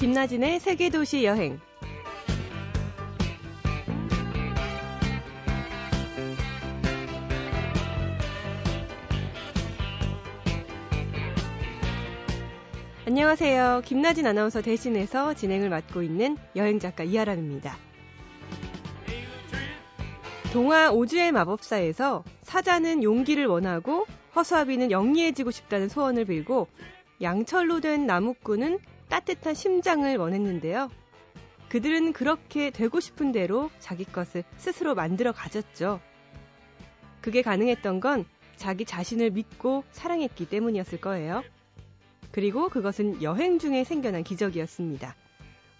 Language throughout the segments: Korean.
김나진의 세계도시 여행. 안녕하세요. 김나진 아나운서 대신해서 진행을 맡고 있는 여행작가 이하람입니다. 동화 오즈의 마법사에서 사자는 용기를 원하고 허수아비는 영리해지고 싶다는 소원을 빌고 양철로 된 나무꾼은 따뜻한 심장을 원했는데요. 그들은 그렇게 되고 싶은 대로 자기 것을 스스로 만들어 가졌죠. 그게 가능했던 건 자기 자신을 믿고 사랑했기 때문이었을 거예요. 그리고 그것은 여행 중에 생겨난 기적이었습니다.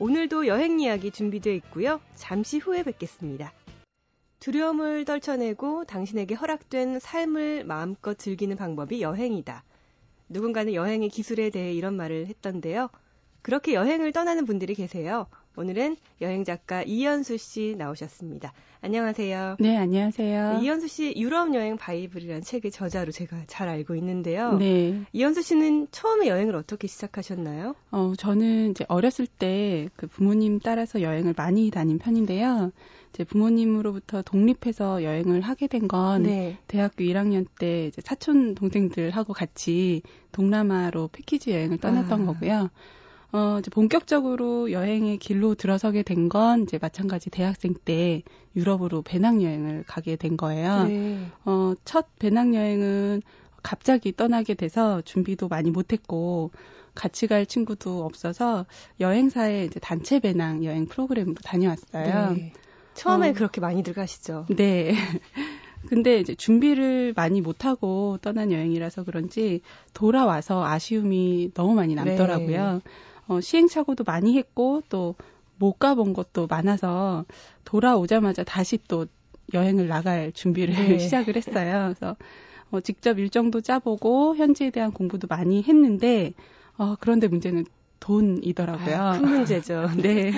오늘도 여행 이야기 준비되어 있고요. 잠시 후에 뵙겠습니다. 두려움을 떨쳐내고 당신에게 허락된 삶을 마음껏 즐기는 방법이 여행이다. 누군가는 여행의 기술에 대해 이런 말을 했던데요. 그렇게 여행을 떠나는 분들이 계세요. 오늘은 여행 작가 이현수 씨 나오셨습니다. 안녕하세요. 네, 안녕하세요. 네, 이현수 씨 유럽 여행 바이블이라는 책의 저자로 제가 잘 알고 있는데요. 네. 이현수 씨는 처음에 여행을 어떻게 시작하셨나요? 어, 저는 이제 어렸을 때 그 부모님 따라서 여행을 많이 다닌 편인데요. 제 부모님으로부터 독립해서 여행을 하게 된건 네. 대학교 1학년 때 이제 사촌 동생들하고 같이 동남아로 패키지 여행을 떠났던 아. 거고요. 어, 이제 본격적으로 여행의 길로 들어서게 된 건 이제 마찬가지 대학생 때 유럽으로 배낭여행을 가게 된 거예요. 네. 어, 첫 배낭여행은 갑자기 떠나게 돼서 준비도 많이 못했고 같이 갈 친구도 없어서 여행사의 이제 단체 배낭 여행 프로그램으로 다녀왔어요. 네. 처음에 어, 그렇게 많이들 가시죠. 네. 근데 이제 준비를 많이 못하고 떠난 여행이라서 그런지 돌아와서 아쉬움이 너무 많이 남더라고요. 네. 어, 시행착오도 많이 했고 또 못 가본 것도 많아서 돌아오자마자 다시 또 여행을 나갈 준비를 네. 시작을 했어요. 그래서 어, 직접 일정도 짜보고 현지에 대한 공부도 많이 했는데 어, 그런데 문제는 돈이더라고요. 아, 큰 문제죠. 네.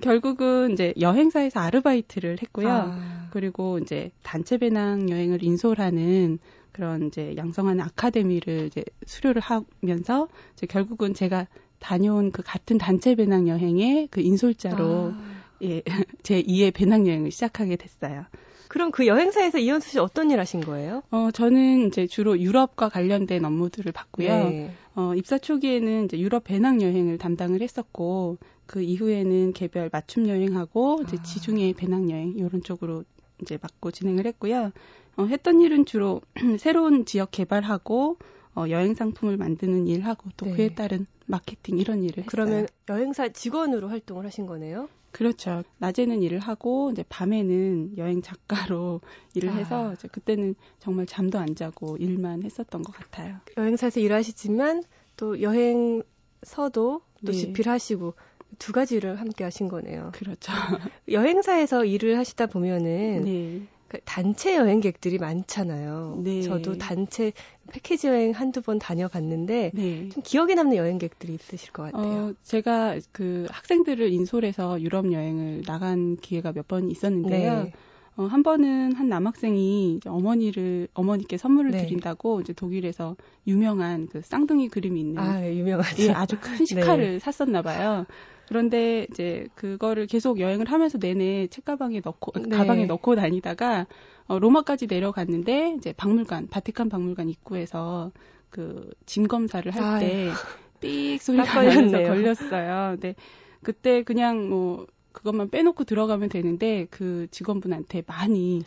결국은 이제 여행사에서 아르바이트를 했고요. 아. 그리고 이제 단체 배낭 여행을 인솔하는 그런 이제 양성하는 아카데미를 이제 수료를 하면서 이제 결국은 제가 다녀온 그 같은 단체 배낭 여행의 그 인솔자로 아. 예, 제 2의 배낭 여행을 시작하게 됐어요. 그럼 그 여행사에서 이현수 씨 어떤 일 하신 거예요? 어, 저는 이제 주로 유럽과 관련된 업무들을 봤고요. 네. 어, 입사 초기에는 이제 유럽 배낭 여행을 담당을 했었고, 그 이후에는 개별 맞춤 여행하고 이제 아. 지중해 배낭 여행 이런 쪽으로 이제 맡고 진행을 했고요. 어, 했던 일은 주로 새로운 지역 개발하고 어, 여행 상품을 만드는 일하고 또 네. 그에 따른 마케팅 이런 일을 했어요. 그러면 여행사 직원으로 활동을 하신 거네요? 그렇죠. 낮에는 일을 하고 이제 밤에는 여행 작가로 일을 아. 해서 이제 그때는 정말 잠도 안 자고 일만 했었던 것 같아요. 여행사에서 일하시지만 또 여행서도 또 네. 집필하시고 두 가지를 함께 하신 거네요. 그렇죠. 여행사에서 일을 하시다 보면은 네. 그 단체 여행객들이 많잖아요. 네. 저도 단체 패키지 여행 한두 번 다녀갔는데 네. 좀 기억에 남는 여행객들이 있으실 것 같아요. 어, 제가 그 학생들을 인솔해서 유럽 여행을 나간 기회가 몇 번 있었는데요. 네. 어, 한 번은 한 남학생이 어머니를 어머니께 선물을 네. 드린다고 이제 독일에서 유명한 그 쌍둥이 그림이 있는 아, 네, 유명하죠. 예, 아주 큰 식칼을 네. 샀었나 봐요. 그런데 이제 그거를 계속 여행을 하면서 내내 책가방에 넣고 네. 가방에 넣고 다니다가 어, 로마까지 내려갔는데 이제 박물관 바티칸 박물관 입구에서 그 짐 검사를 할 때 삑 소리가 나면서 걸렸어요. 근데 그때 그냥 뭐 그것만 빼놓고 들어가면 되는데 그 직원분한테 많이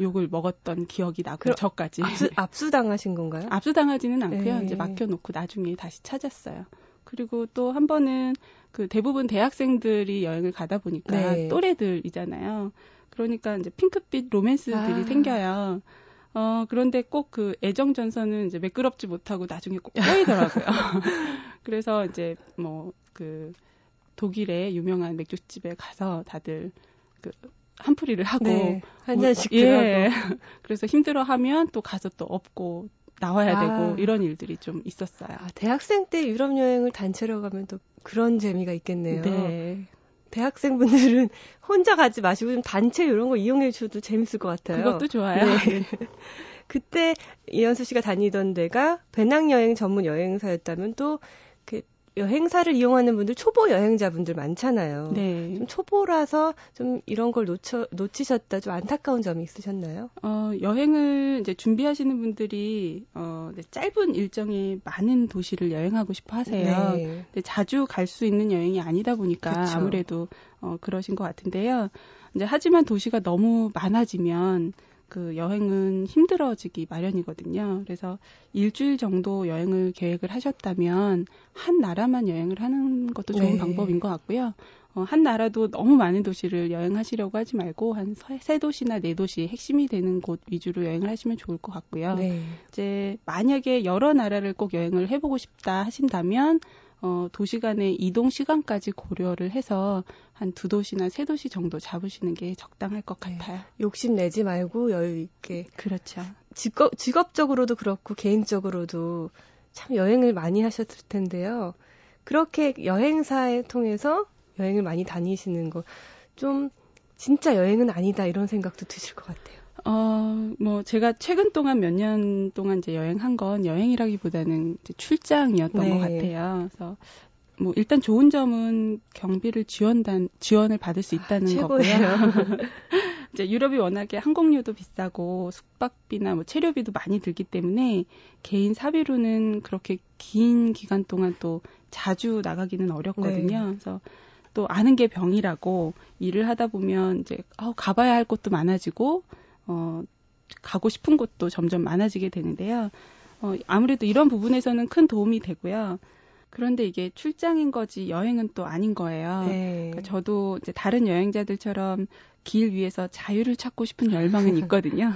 욕을 먹었던 기억이 나고 저까지 압수, 압수당하신 건가요? 압수당하지는 않고요. 네. 이제 맡겨놓고 나중에 다시 찾았어요. 그리고 또 한 번은 그 대부분 대학생들이 여행을 가다 보니까 네. 또래들이잖아요. 그러니까 이제 핑크빛 로맨스들이 아. 생겨요. 어, 그런데 꼭 그 애정 전선은 이제 매끄럽지 못하고 나중에 꼭 꼬이더라고요. 그래서 이제 뭐 그 독일의 유명한 맥주집에 가서 다들 그 한풀이를 하고 네, 한 잔씩 뭐, 예. 그래서 힘들어하면 또 가서 또 업고 나와야 아. 되고 이런 일들이 좀 있었어요. 아, 대학생 때 유럽 여행을 단체로 가면 또 그런 재미가 있겠네요. 네. 대학생분들은 혼자 가지 마시고 좀 단체 이런 거 이용해 주셔도 재밌을 것 같아요. 그것도 좋아요. 네. 그때 이현수 씨가 다니던 데가 배낭여행 전문 여행사였다면 또그 여행사를 이용하는 분들 초보 여행자분들 많잖아요. 네. 좀 초보라서 좀 이런 걸 놓쳐 놓치셨다 좀 안타까운 점이 있으셨나요? 어, 여행을 이제 준비하시는 분들이 어, 짧은 일정에 많은 도시를 여행하고 싶어 하세요. 네. 근데 자주 갈 수 있는 여행이 아니다 보니까 그쵸. 아무래도 어, 그러신 것 같은데요. 이제 하지만 도시가 너무 많아지면 그 여행은 힘들어지기 마련이거든요. 그래서 일주일 정도 여행을 계획을 하셨다면 한 나라만 여행을 하는 것도 좋은 네. 방법인 것 같고요. 어, 한 나라도 너무 많은 도시를 여행하시려고 하지 말고 한 세 도시나 네 도시 핵심이 되는 곳 위주로 여행을 하시면 좋을 것 같고요. 네. 이제 만약에 여러 나라를 꼭 여행을 해보고 싶다 하신다면 어, 도시 간의 이동 시간까지 고려를 해서 한 두 도시나 세 도시 정도 잡으시는 게 적당할 것 네. 같아요. 욕심 내지 말고 여유 있게. 그렇죠. 직업, 직업적으로도 그렇고 개인적으로도 참 여행을 많이 하셨을 텐데요. 그렇게 여행사에 통해서 여행을 많이 다니시는 거 좀 진짜 여행은 아니다 이런 생각도 드실 것 같아요. 어, 뭐, 제가 최근 동안 몇 년 동안 이제 여행한 건 여행이라기보다는 이제 출장이었던 네. 것 같아요. 그래서, 뭐, 일단 좋은 점은 경비를 지원단, 지원을 받을 수 있다는 아, 거고요. 이제 유럽이 워낙에 항공료도 비싸고 숙박비나 뭐 체류비도 많이 들기 때문에 개인 사비로는 그렇게 긴 기간 동안 또 자주 나가기는 어렵거든요. 네. 그래서 또 아는 게 병이라고 일을 하다 보면 이제 아, 가봐야 할 곳도 많아지고 어, 가고 싶은 곳도 점점 많아지게 되는데요. 어, 아무래도 이런 부분에서는 큰 도움이 되고요. 그런데 이게 출장인 거지 여행은 또 아닌 거예요. 네. 그러니까 저도 이제 다른 여행자들처럼 길 위에서 자유를 찾고 싶은 열망은 있거든요.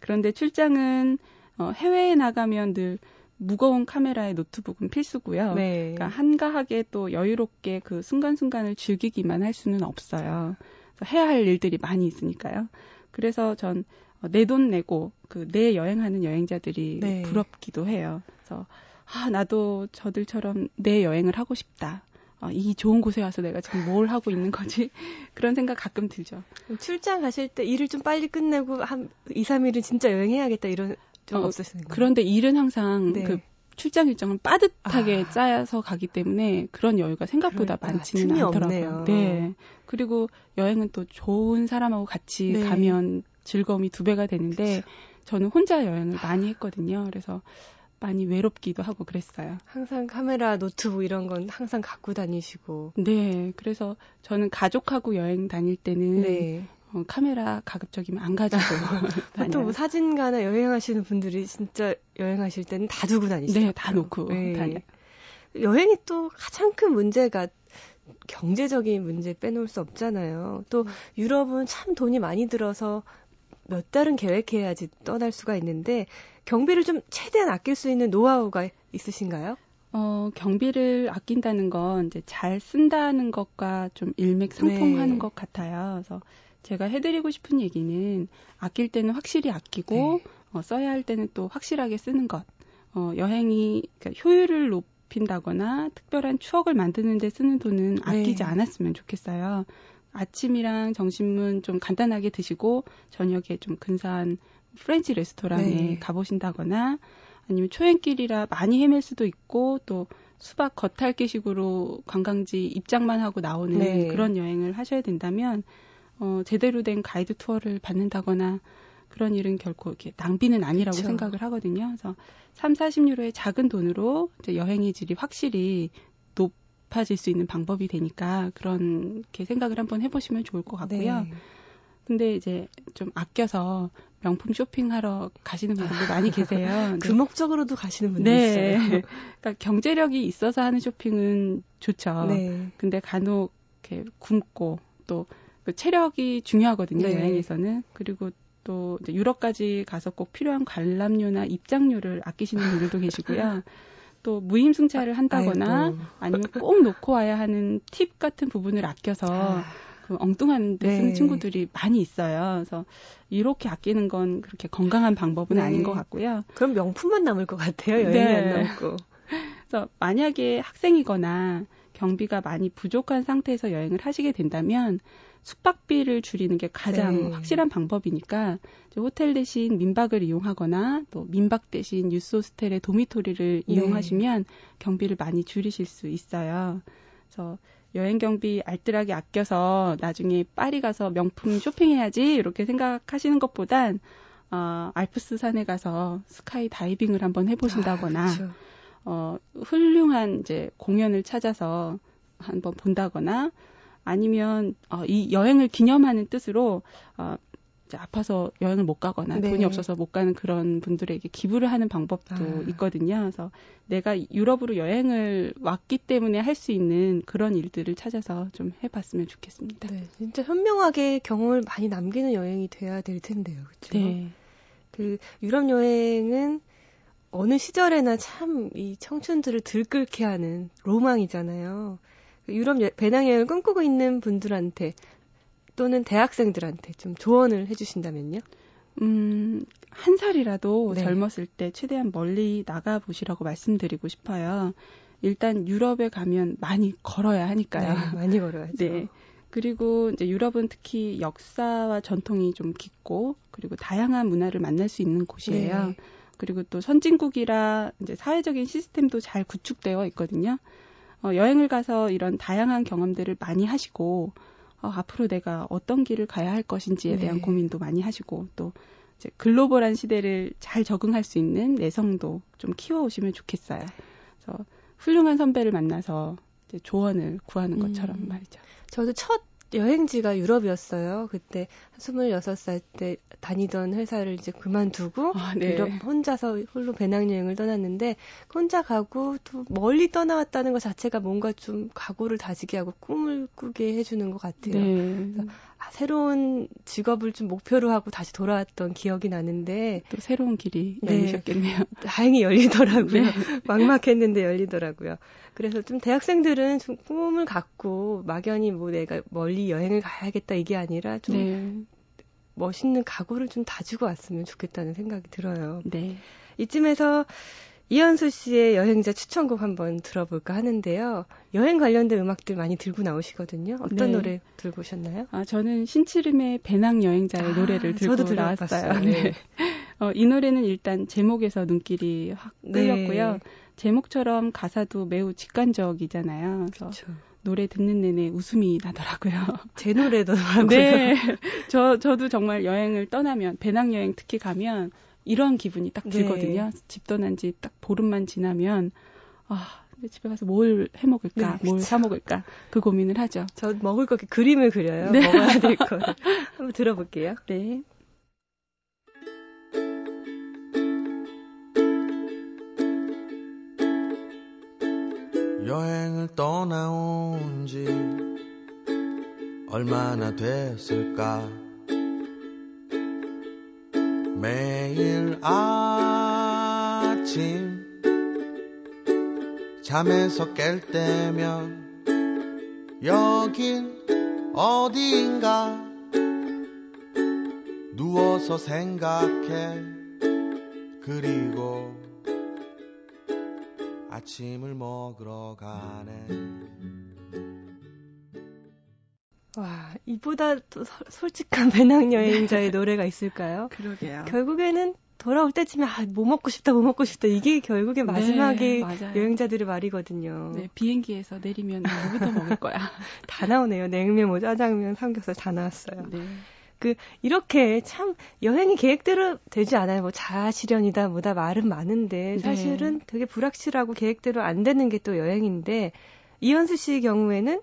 그런데 출장은 어, 해외에 나가면 늘 무거운 카메라에 노트북은 필수고요. 네. 그러니까 한가하게 또 여유롭게 그 순간순간을 즐기기만 할 수는 없어요. 해야 할 일들이 많이 있으니까요. 그래서 전 내 돈 내고 그 내 여행하는 여행자들이 네. 부럽기도 해요. 그래서 아 나도 저들처럼 내 여행을 하고 싶다. 어, 이 좋은 곳에 와서 내가 지금 뭘 하고 있는 거지? 그런 생각 가끔 들죠. 출장 가실 때 일을 좀 빨리 끝내고 한 2, 3일은 진짜 여행해야겠다 이런 좀 어, 없으신가요? 그런데 일은 항상 네. 그 출장 일정을 빠듯하게 아. 짜서 가기 때문에 그런 여유가 생각보다 그러니까, 많지는 않더라고요. 없네요. 네. 그리고 여행은 또 좋은 사람하고 같이 네. 가면 즐거움이 두 배가 되는데 그쵸. 저는 혼자 여행을 많이 했거든요. 그래서 많이 외롭기도 하고 그랬어요. 항상 카메라, 노트북 이런 건 항상 갖고 다니시고. 네. 그래서 저는 가족하고 여행 다닐 때는 네. 어, 카메라 가급적이면 안 가지고 보통 뭐 사진가나 여행하시는 분들이 진짜 여행하실 때는 다 두고 다니시죠? 네, 다 놓고 네. 다녀. 여행이 또 가장 큰 문제가 경제적인 문제 빼놓을 수 없잖아요. 또 음. 유럽은 참 돈이 많이 들어서 몇 달은 계획해야지 떠날 수가 있는데 경비를 좀 최대한 아낄 수 있는 노하우가 있으신가요? 어, 경비를 아낀다는 건 이제 잘 쓴다는 것과 좀 일맥상통하는 네. 것 같아요. 그래서 제가 해드리고 싶은 얘기는 아낄 때는 확실히 아끼고 네. 어, 써야 할 때는 또 확실하게 쓰는 것. 어, 여행이 그러니까 효율을 높인다거나 특별한 추억을 만드는 데 쓰는 돈은 아끼지 네. 않았으면 좋겠어요. 아침이랑 점심은 좀 간단하게 드시고 저녁에 좀 근사한 French 레스토랑에 네. 가보신다거나 아니면 초행길이라 많이 헤맬 수도 있고 또 수박 겉핥기식으로 관광지 입장만 하고 나오는 네. 그런 여행을 하셔야 된다면 어, 제대로 된 가이드 투어를 받는다거나 그런 일은 결코 이렇게 낭비는 아니라고 그렇죠. 생각을 하거든요. 그래서 3, 40유로의 작은 돈으로 이제 여행의 질이 확실히 높아질 수 있는 방법이 되니까 그런 게 생각을 한번 해보시면 좋을 것 같고요. 네. 근데 이제 좀 아껴서 명품 쇼핑하러 가시는 분들도 많이 계세요. 그 목적으로도 가시는 분들 네. 있어요. 그러니까 경제력이 있어서 하는 쇼핑은 좋죠. 네. 근데 간혹 이렇게 굶고 또 그 체력이 중요하거든요 네. 여행에서는 그리고 또 유럽까지 가서 꼭 필요한 관람료나 입장료를 아끼시는 분들도 계시고요. 또 무임승차를 한다거나 아이고. 아니면 꼭 놓고 와야 하는 팁 같은 부분을 아껴서 아. 그 엉뚱한 데 쓰는 네. 친구들이 많이 있어요. 그래서 이렇게 아끼는 건 그렇게 건강한 방법은 네. 아닌 것 같고요. 그럼 명품만 남을 것 같아요. 여행이 네. 안 남고. 그래서 만약에 학생이거나 경비가 많이 부족한 상태에서 여행을 하시게 된다면 숙박비를 줄이는 게 가장 네. 확실한 방법이니까 호텔 대신 민박을 이용하거나 또 민박 대신 유스호스텔의 도미토리를 네. 이용하시면 경비를 많이 줄이실 수 있어요. 그래서 여행 경비 알뜰하게 아껴서 나중에 파리 가서 명품 쇼핑해야지 이렇게 생각하시는 것보단 어, 알프스 산에 가서 스카이 다이빙을 한번 해보신다거나 아, 그렇죠. 어, 훌륭한 이제 공연을 찾아서 한번 본다거나 아니면 어, 이 여행을 기념하는 뜻으로 어, 아파서 여행을 못 가거나 네. 돈이 없어서 못 가는 그런 분들에게 기부를 하는 방법도 아. 있거든요. 그래서 내가 유럽으로 여행을 왔기 때문에 할 수 있는 그런 일들을 찾아서 좀 해봤으면 좋겠습니다. 네, 진짜 현명하게 경험을 많이 남기는 여행이 돼야 될 텐데요. 그렇죠? 네. 그 유럽 여행은 어느 시절에나 참 이 청춘들을 들끓게 하는 로망이잖아요. 유럽 배낭여행을 꿈꾸고 있는 분들한테 또는 대학생들한테 좀 조언을 해주신다면요? 음, 한 살이라도 네. 젊었을 때 최대한 멀리 나가 보시라고 말씀드리고 싶어요. 일단 유럽에 가면 많이 걸어야 하니까요. 네, 많이 걸어야죠. 네. 그리고 이제 유럽은 특히 역사와 전통이 좀 깊고 그리고 다양한 문화를 만날 수 있는 곳이에요. 네. 그리고 또 선진국이라 이제 사회적인 시스템도 잘 구축되어 있거든요. 어, 여행을 가서 이런 다양한 경험들을 많이 하시고 어, 앞으로 내가 어떤 길을 가야 할 것인지에 네. 대한 고민도 많이 하시고 또 이제 글로벌한 시대를 잘 적응할 수 있는 내성도 좀 키워오시면 좋겠어요. 그래서 훌륭한 선배를 만나서 이제 조언을 구하는 것처럼 음. 말이죠. 저도 첫 여행지가 유럽이었어요. 그때 26살 때 다니던 회사를 이제 그만두고 아, 네. 유럽 혼자서 홀로 배낭여행을 떠났는데 혼자 가고 또 멀리 떠나왔다는 것 자체가 뭔가 좀 각오를 다지게 하고 꿈을 꾸게 해주는 것 같아요. 네. 아, 새로운 직업을 좀 목표로 하고 다시 돌아왔던 기억이 나는데 또 새로운 길이 네. 열리셨겠네요. 다행히 열리더라고요. 네. 막막했는데 열리더라고요. 그래서 좀 대학생들은 좀 꿈을 갖고 막연히 뭐 내가 멀리 여행을 가야겠다 이게 아니라 좀 네. 멋있는 각오를 좀 다지고 왔으면 좋겠다는 생각이 들어요. 네. 이쯤에서 이현수 씨의 여행자 추천곡 한번 들어볼까 하는데요. 여행 관련된 음악들 많이 들고 나오시거든요. 어떤 네. 노래 들고 오셨나요? 아, 저는 신치름의 배낭 여행자의 아, 노래를 들고 나왔어요. 네. 어, 이 노래는 일단 제목에서 눈길이 확 끌렸고요. 네. 제목처럼 가사도 매우 직관적이잖아요. 그쵸. 노래 듣는 내내 웃음이 나더라고요. 제 노래더라고요. 네. 저, 저도 정말 여행을 떠나면, 배낭 여행 특히 가면 이런 기분이 딱 들거든요. 네. 집 떠난 지 딱 보름만 지나면, 아, 집에 가서 뭘 해 먹을까, 네, 뭘사 먹을까, 그 고민을 하죠. 저 먹을 거 그림을 그려요. 네. 먹어야 될 거. 한번 들어볼게요. 네. 여행을 떠나온 지 얼마나 됐을까 매일 아침 잠에서 깰 때면 여긴 어디인가 누워서 생각해 그리고 아침을 먹으러 가네. 와, 이보다 또 솔직한 배낭여행자의 노래가 있을까요? 그러게요. 결국에는 돌아올 때쯤에 아, 뭐 먹고 싶다, 뭐 먹고 싶다. 이게 결국에 마지막에 네, 여행자들의 말이거든요. 네, 비행기에서 내리면 뭐부터 먹을 거야. 다 나오네요. 냉면, 뭐 짜장면, 삼겹살 다 나왔어요. 네. 그 이렇게 참 여행이 계획대로 되지 않아요. 뭐 자아실현이다 뭐다 말은 많은데 네. 사실은 네. 되게 불확실하고 계획대로 안 되는 게 또 여행인데 이현수 씨 경우에는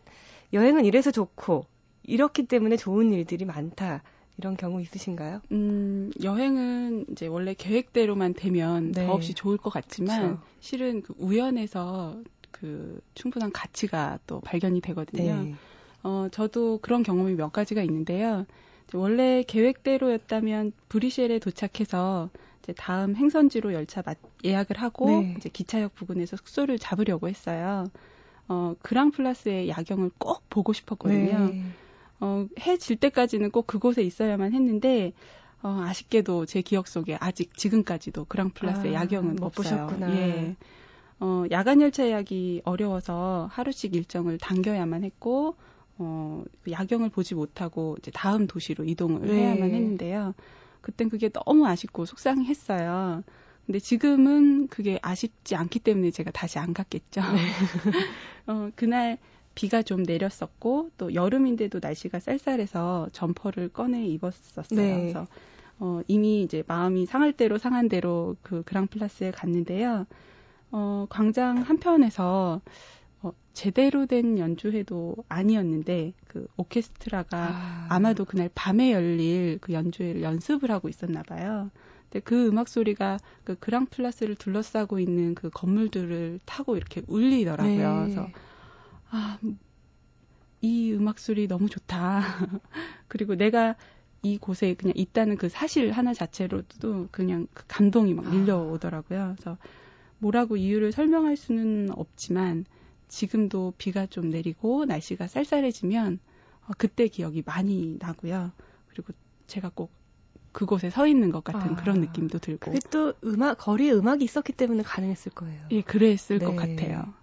여행은 이래서 좋고 이렇기 때문에 좋은 일들이 많다. 이런 경우 있으신가요? 음, 여행은 이제 원래 계획대로만 되면 네. 더없이 좋을 것 같지만 그쵸. 실은 그 우연에서 그 충분한 가치가 또 발견이 되거든요. 네. 어, 저도 그런 경험이 몇 가지가 있는데요. 원래 계획대로였다면 브리셀에 도착해서 이제 다음 행선지로 열차 예약을 하고 네. 이제 기차역 부근에서 숙소를 잡으려고 했어요. 어, 그랑플라스의 야경을 꼭 보고 싶었거든요. 네. 어, 해질 때까지는 꼭 그곳에 있어야만 했는데 어, 아쉽게도 제 기억 속에 아직 지금까지도 그랑플라스의 아, 야경은 없어요. 보셨구나. 예. 어, 야간 열차 예약이 어려워서 하루씩 일정을 당겨야만 했고, 어, 그 야경을 보지 못하고 이제 다음 도시로 이동을 네. 해야만 했는데요. 그땐 그게 너무 아쉽고 속상했어요. 근데 지금은 그게 아쉽지 않기 때문에 제가 다시 안 갔겠죠. 네. 어, 그날 비가 좀 내렸었고 또 여름인데도 날씨가 쌀쌀해서 점퍼를 꺼내 입었었어요. 네. 그래서 어, 이미 이제 마음이 상할 대로 상한 대로 그 그랑플라스에 갔는데요. 어, 광장 한편에서 어, 제대로 된 연주회도 아니었는데 그 오케스트라가 아. 마도 그날 밤에 열릴 그 연주회를 연습을 하고 있었나 봐요. 근데 그 음악 소리가 그 그랑플라스를 둘러싸고 있는 그 건물들을 타고 이렇게 울리더라고요. 네. 그래서 아, 이 음악 소리 너무 좋다. 그리고 내가 이 곳에 그냥 있다는 그 사실 하나 자체로도 그냥 그 감동이 막 밀려오더라고요. 그래서 뭐라고 이유를 설명할 수는 없지만 지금도 비가 좀 내리고 날씨가 쌀쌀해지면 어, 그때 기억이 많이 나고요. 그리고 제가 꼭 그곳에 서 있는 것 같은 아, 그런 느낌도 들고. 그게 또 음악 거리에 음악이 있었기 때문에 가능했을 거예요. 예, 그랬을 네. 것 같아요.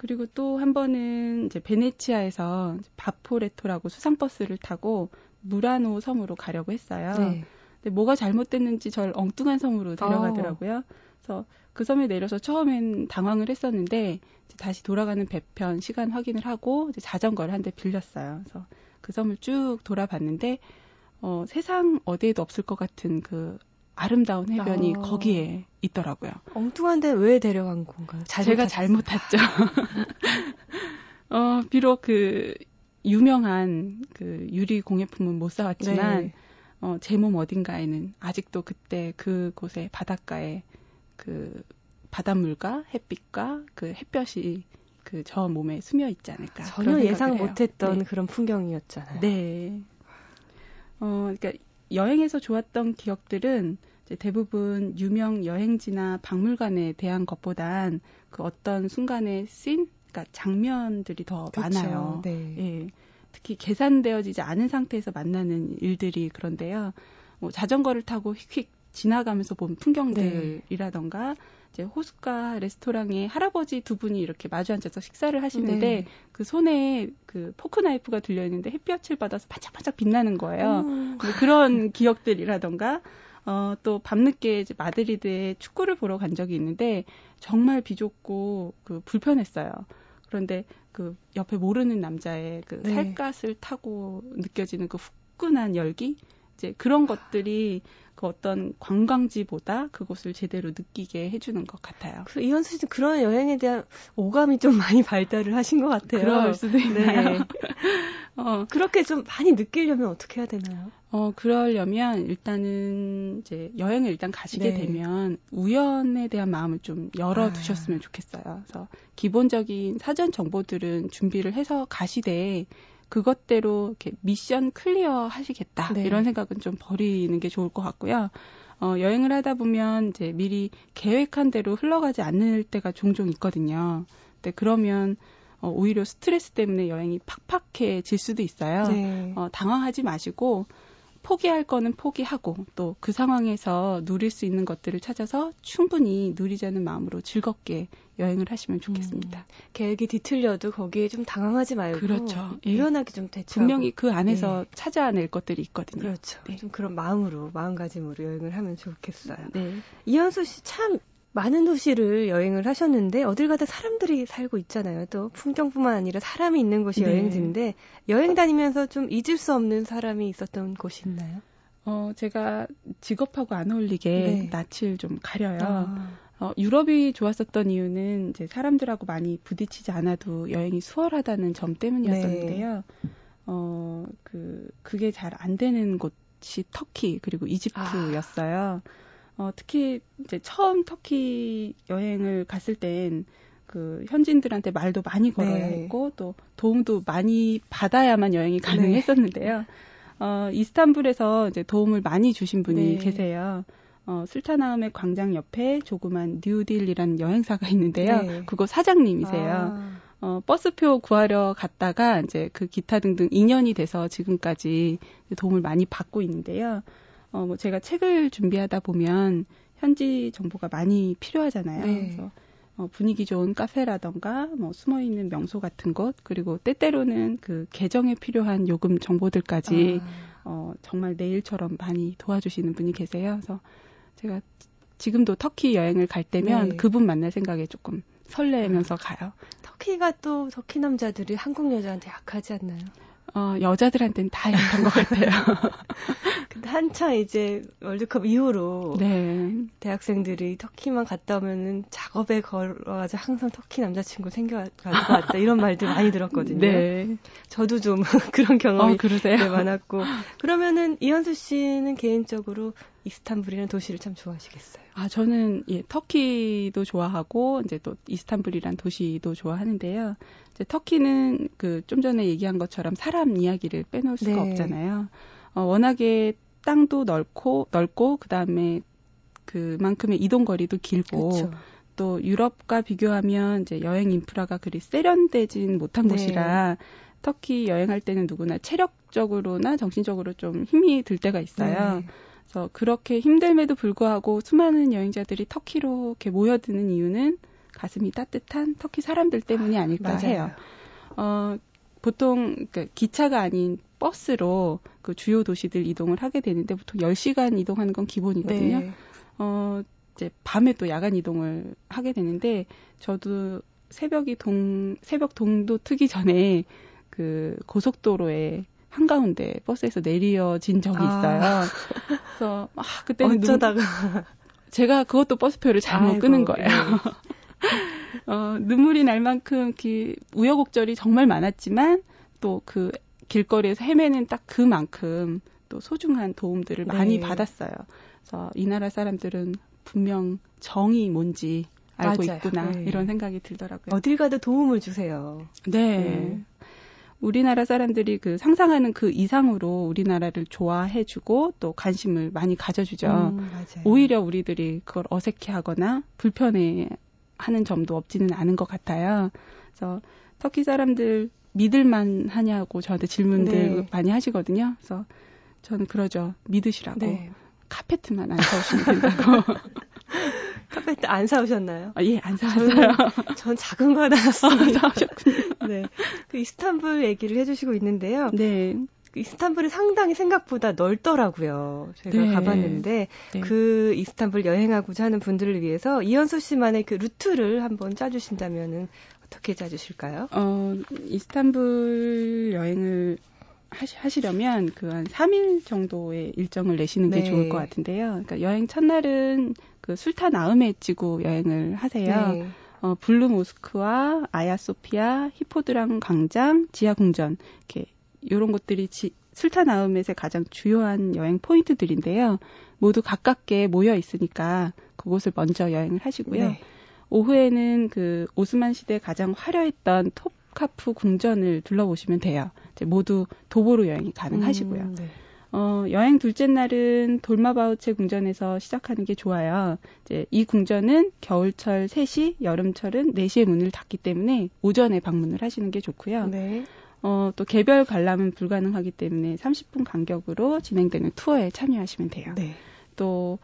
네. 그리고 또 한 번은 이제 베네치아에서 바포레토라고 수상버스를 타고 무라노 섬으로 가려고 했어요. 네. 근데 뭐가 잘못됐는지 절 엉뚱한 섬으로 데려가더라고요. 어. 그래서 그 섬에 내려서 처음엔 당황을 했었는데 다시 돌아가는 배편 시간 확인을 하고 자전거를 한 대 빌렸어요. 그래서 그 섬을 쭉 돌아봤는데 어, 세상 어디에도 없을 것 같은 그 아름다운 해변이 어. 거기에 있더라고요. 엉뚱한데 왜 데려간 건가요? 제가 잘못 탔죠. 어, 비록 그 유명한 그 유리 공예품은 못 사왔지만 네. 어, 제 몸 어딘가에는 아직도 그때 그곳에 바닷가에 그 바닷물과 햇빛과 그 햇볕이 그 저 몸에 스며 있지 않을까. 전혀 예상 못했던 네. 그런 풍경이었잖아요. 네. 어, 그러니까 여행에서 좋았던 기억들은 대부분 유명 여행지나 박물관에 대한 것보단 그 어떤 순간의 씬, 그러니까 장면들이 더 그쵸, 많아요. 네. 예. 특히 계산되어지지 않은 상태에서 만나는 일들이 그런데요. 뭐 자전거를 타고 휙휙 지나가면서 본 풍경들이라던가 네. 이제 호숫가 레스토랑에 할아버지 두 분이 이렇게 마주 앉아서 식사를 하시는데 네. 그 손에 그 포크 나이프가 들려 있는데 햇볕을 받아서 반짝반짝 빛나는 거예요. 음. 그런 기억들이라던가 어, 또 밤늦게 이제 마드리드에 축구를 보러 간 적이 있는데 정말 비좁고 그 불편했어요. 그런데 그 옆에 모르는 남자의 그 네. 살갗을 타고 느껴지는 그 후끈한 열기 이제 그런 것들이 그 어떤 관광지보다 그곳을 제대로 느끼게 해주는 것 같아요. 그 이현수 씨는 그런 여행에 대한 오감이 좀 많이 발달을 하신 것 같아요. 그럴 수도 있나요? 네. 어, 그렇게 좀 많이 느끼려면 어떻게 해야 되나요? 어, 그러려면 일단은 이제 여행을 일단 가시게 네. 되면 우연에 대한 마음을 좀 열어두셨으면 아. 좋겠어요. 그래서 기본적인 사전 정보들은 준비를 해서 가시되 그것대로 이렇게 미션 클리어 하시겠다 네. 이런 생각은 좀 버리는 게 좋을 것 같고요. 어, 여행을 하다 보면 이제 미리 계획한 대로 흘러가지 않을 때가 종종 있거든요. 근데 그러면 어, 오히려 스트레스 때문에 여행이 팍팍해질 수도 있어요. 네. 어, 당황하지 마시고 포기할 거는 포기하고 또 그 상황에서 누릴 수 있는 것들을 찾아서 충분히 누리자는 마음으로 즐겁게 여행을 하시면 좋겠습니다. 음, 계획이 뒤틀려도 거기에 좀 당황하지 말고 그렇죠. 예. 유연하게 좀 대처 분명히 그 안에서 네. 찾아낼 것들이 있거든요. 그렇죠. 네. 좀 그런 마음으로 마음가짐으로 여행을 하면 좋겠어요. 네. 이현수 씨 참 많은 도시를 여행을 하셨는데 어딜 가도 사람들이 살고 있잖아요. 또 풍경뿐만 아니라 사람이 있는 곳이 네. 여행지인데 여행 다니면서 좀 잊을 수 없는 사람이 있었던 곳이 있나요? 어, 제가 직업하고 안 어울리게 네. 낯을 좀 가려요. 아. 어, 유럽이 좋았었던 이유는 이제 사람들하고 많이 부딪히지 않아도 여행이 수월하다는 점 때문이었었는데요. 네. 어, 그, 그게 잘 안 되는 곳이 터키 그리고 이집트였어요. 아. 어, 특히 이제 처음 터키 여행을 갔을 땐 그 현지인들한테 말도 많이 걸어야 네. 했고 또 도움도 많이 받아야만 여행이 가능했었는데요. 네. 어, 이스탄불에서 이제 도움을 많이 주신 분이 네. 계세요. 어, 술타나움의 광장 옆에 조그만 뉴딜이라는 여행사가 있는데요. 네. 그거 사장님이세요. 아. 어, 버스표 구하러 갔다가 이제 그 기타 등등 2년이 돼서 지금까지 도움을 많이 받고 있는데요. 어, 뭐 제가 책을 준비하다 보면 현지 정보가 많이 필요하잖아요. 네. 그래서 어, 분위기 좋은 카페라던가 뭐 숨어 있는 명소 같은 곳 그리고 때때로는 그 계정에 필요한 요금 정보들까지 아. 어, 정말 내일처럼 많이 도와주시는 분이 계세요. 그래서 제가 지금도 터키 여행을 갈 때면 네. 그분 만날 생각에 조금 설레면서 가요. 터키가 또 터키 남자들이 한국 여자한테 약하지 않나요? 어, 여자들한테는 다 약한 것 같아요. 근데 한창 이제 월드컵 이후로 네. 대학생들이 터키만 갔다 오면은 작업에 걸어가지고 항상 터키 남자친구 생겨가지고 왔다 이런 말들 많이 들었거든요. 네. 저도 좀 그런 경험이 어, 그러세요? 네, 많았고 그러면은 이현수 씨는 개인적으로 이스탄불이라는 도시를 참 좋아하시겠어요? 아 저는 예 터키도 좋아하고 이제 또 이스탄불이란 도시도 좋아하는데요. 이제 터키는 그 좀 전에 얘기한 것처럼 사람 이야기를 빼놓을 수가 네. 없잖아요. 어, 워낙에 땅도 넓고 넓고 그다음에 그만큼의 이동 거리도 길고 그쵸. 또 유럽과 비교하면 이제 여행 인프라가 그리 세련되진 못한 네. 곳이라 터키 여행할 때는 누구나 체력적으로나 정신적으로 좀 힘이 들 때가 있어요. 네. 그래서 그렇게 힘듦에도 불구하고 수많은 여행자들이 터키로 이렇게 모여드는 이유는 가슴이 따뜻한 터키 사람들 때문이 아닐까 맞아요. 해요. 어, 보통 그 기차가 아닌 버스로 그 주요 도시들 이동을 하게 되는데 보통 10시간 이동하는 건 기본이거든요. 네. 어, 이제 밤에 또 야간 이동을 하게 되는데 저도 새벽이 동 새벽 동도 트기 전에 그 고속도로에 한가운데 버스에서 내려진 적이 아. 있어요. 아. 그래서 아, 그때는 어쩌다가 눈, 제가 그것도 버스표를 잘못 아이고, 끄는 거예요. 네. 어, 눈물이 날 만큼 그 우여곡절이 정말 많았지만 또 그 길거리에서 헤매는 딱 그만큼 또 소중한 도움들을 네. 많이 받았어요. 그래서 이 나라 사람들은 분명 정이 뭔지 알고 맞아요. 있구나 네. 이런 생각이 들더라고요. 어딜 가도 도움을 주세요. 네. 네. 우리나라 사람들이 그 상상하는 그 이상으로 우리나라를 좋아해주고 또 관심을 많이 가져주죠. 음, 오히려 우리들이 그걸 어색해하거나 불편해하는 점도 없지는 않은 것 같아요. 그래서 터키 사람들 믿을만 하냐고 저한테 질문들 네. 많이 하시거든요. 그래서 저는 그러죠. 믿으시라고. 네. 카페트만 안 사오시면 된다고. 카페트 안 사오셨나요? 아, 예, 안 사왔어요. 전 작은 거 하나 샀습니다. 아, 사오셨군요. 네. 그 이스탄불 얘기를 해주시고 있는데요. 네. 그 이스탄불이 상당히 생각보다 넓더라고요. 제가 네. 가봤는데 네. 그 이스탄불 여행하고자 하는 분들을 위해서 이현수 씨만의 그 루트를 한번 짜주신다면은 어떻게 짜주실까요? 어, 이스탄불 여행을 하시, 려면 그 한 3일 정도의 일정을 내시는 게 네. 좋을 것 같은데요. 그러니까 여행 첫날은 그 술탄 아흐멧 지구 여행을 하세요. 네. 어, 블루 모스크와 아야소피아, 히포드롬 광장, 지하 궁전 이렇게 이런 곳들이 지, 술탄 아흐멧의 가장 주요한 여행 포인트들인데요. 모두 가깝게 모여 있으니까 그곳을 먼저 여행을 하시고요. 네. 오후에는 그 오스만 시대 가장 화려했던 톱 카프 궁전을 둘러보시면 돼요. 모두 도보로 여행이 가능하시고요. 음, 네. 어, 여행 둘째 날은 돌마바우체 궁전에서 시작하는 게 좋아요. 이제 이 궁전은 겨울철 3시, 여름철은 4시에 문을 닫기 때문에 오전에 방문을 하시는 게 좋고요. 네. 어, 또 개별 관람은 불가능하기 때문에 30분 간격으로 진행되는 투어에 참여하시면 돼요. 네. 또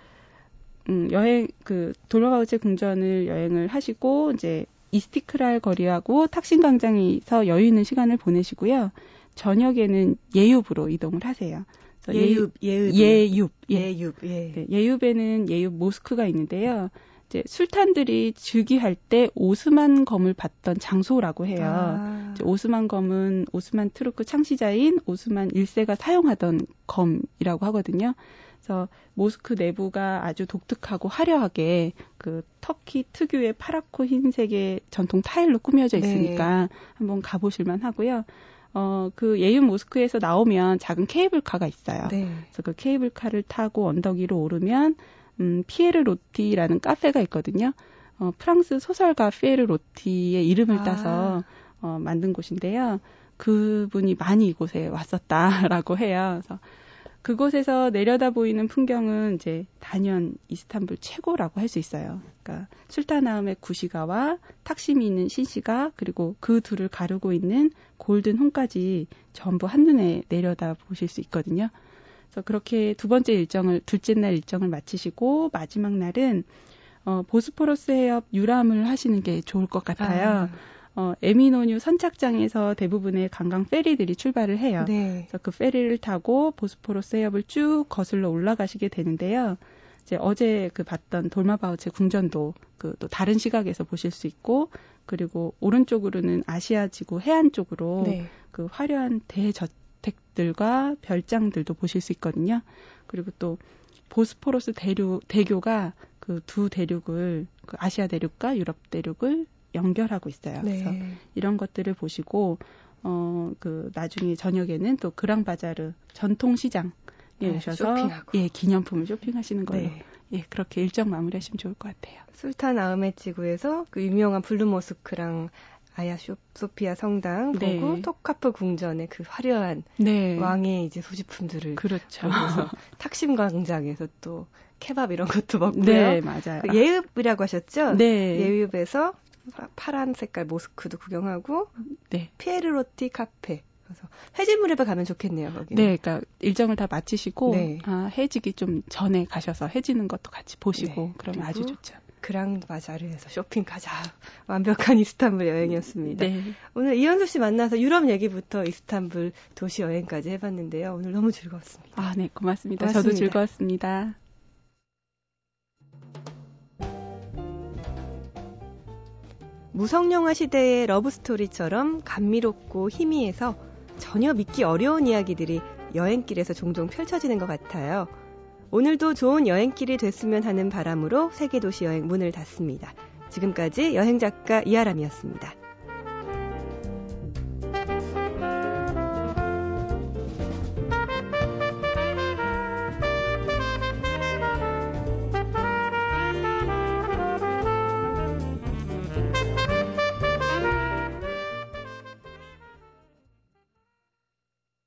음, 여행 그 돌마바흐체 궁전을 여행을 하시고 이제 이스티크랄 거리하고 탁심 광장에서 여유 있는 시간을 보내시고요. 저녁에는 에윱으로 이동을 하세요. 예육, 예육, 예육, 에윱, 예. 네, 에윱에는 에윱 모스크가 있는데요. 이제 술탄들이 즉위할 때 오스만 검을 받던 장소라고 해요. 아. 오스만 검은 오스만 투르크 창시자인 오스만 1세가 사용하던 검이라고 하거든요. 그래서 모스크 내부가 아주 독특하고 화려하게 그 터키 특유의 파랗고 흰색의 전통 타일로 꾸며져 네. 있으니까 네. 한번 가보실만 하고요. 어, 그 에윱 모스크에서 나오면 작은 케이블카가 있어요. 네. 그래서 그 케이블카를 타고 언덕 위로 오르면 음, 피에르 로티라는 카페가 있거든요. 어, 프랑스 소설가 피에르 로티의 이름을 아. 따서 어, 만든 곳인데요. 그분이 많이 이곳에 왔었다라고 해요. 그래서 그곳에서 내려다 보이는 풍경은 이제 단연 이스탄불 최고라고 할 수 있어요. 그러니까 술탄 아흐메트의 구시가와 탁심이 있는 신시가 그리고 그 둘을 가르고 있는 골든 혼까지 전부 한눈에 내려다 보실 수 있거든요. 그래서 그렇게 두 번째 일정을 둘째 날 일정을 마치시고 마지막 날은 어, 보스포러스 해협 유람을 하시는 게 좋을 것 같아요. 아. 어, 에미노뉴 선착장에서 대부분의 관광 페리들이 출발을 해요. 네. 그래서 그 페리를 타고 보스포러스 해협을 쭉 거슬러 올라가시게 되는데요. 이제 어제 그 봤던 돌마바우체 궁전도 그 또 다른 시각에서 보실 수 있고 그리고 오른쪽으로는 아시아 지구 해안 쪽으로 네. 그 화려한 대저택들과 별장들도 보실 수 있거든요. 그리고 또 보스포러스 대륙 대교가 그 두 대륙을 그 아시아 대륙과 유럽 대륙을 연결하고 있어요. 네. 그래서 이런 것들을 보시고 어 그 나중에 저녁에는 또 그랑바자르 전통 시장에 네, 오셔서 쇼핑하고. 예 기념품을 쇼핑하시는 걸로 네. 예 그렇게 일정 마무리하시면 좋을 것 같아요. 술탄 아흐메트 지구에서 그 유명한 블루 모스크랑 아야 소피아 성당 네. 보고 톱카프 궁전의 그 화려한 네. 왕의 이제 소지품들을 그렇죠. 보면서 탁심 광장에서 또 케밥 이런 것도 먹고요. 네, 맞아요. 그 에윱이라고 하셨죠? 네. 에윱에서 파란 색깔 모스크도 구경하고 네. 피에르로티 카페 그래서 해질물에 가면 좋겠네요. 거기. 네, 그러니까 일정을 다 마치시고 네. 아, 해지기 좀 전에 가셔서 해지는 것도 같이 보시고 네. 그러면 아주 좋죠. 그랑바자르에서 쇼핑 가자. 완벽한 이스탄불 여행이었습니다. 네. 오늘 이현수 씨 만나서 유럽 얘기부터 이스탄불 도시 여행까지 해봤는데요. 오늘 너무 즐거웠습니다. 아, 네, 고맙습니다. 고맙습니다. 저도 즐거웠습니다. 무성영화 시대의 러브스토리처럼 감미롭고 희미해서 전혀 믿기 어려운 이야기들이 여행길에서 종종 펼쳐지는 것 같아요. 오늘도 좋은 여행길이 됐으면 하는 바람으로 세계도시 여행 문을 닫습니다. 지금까지 여행작가 이하람이었습니다.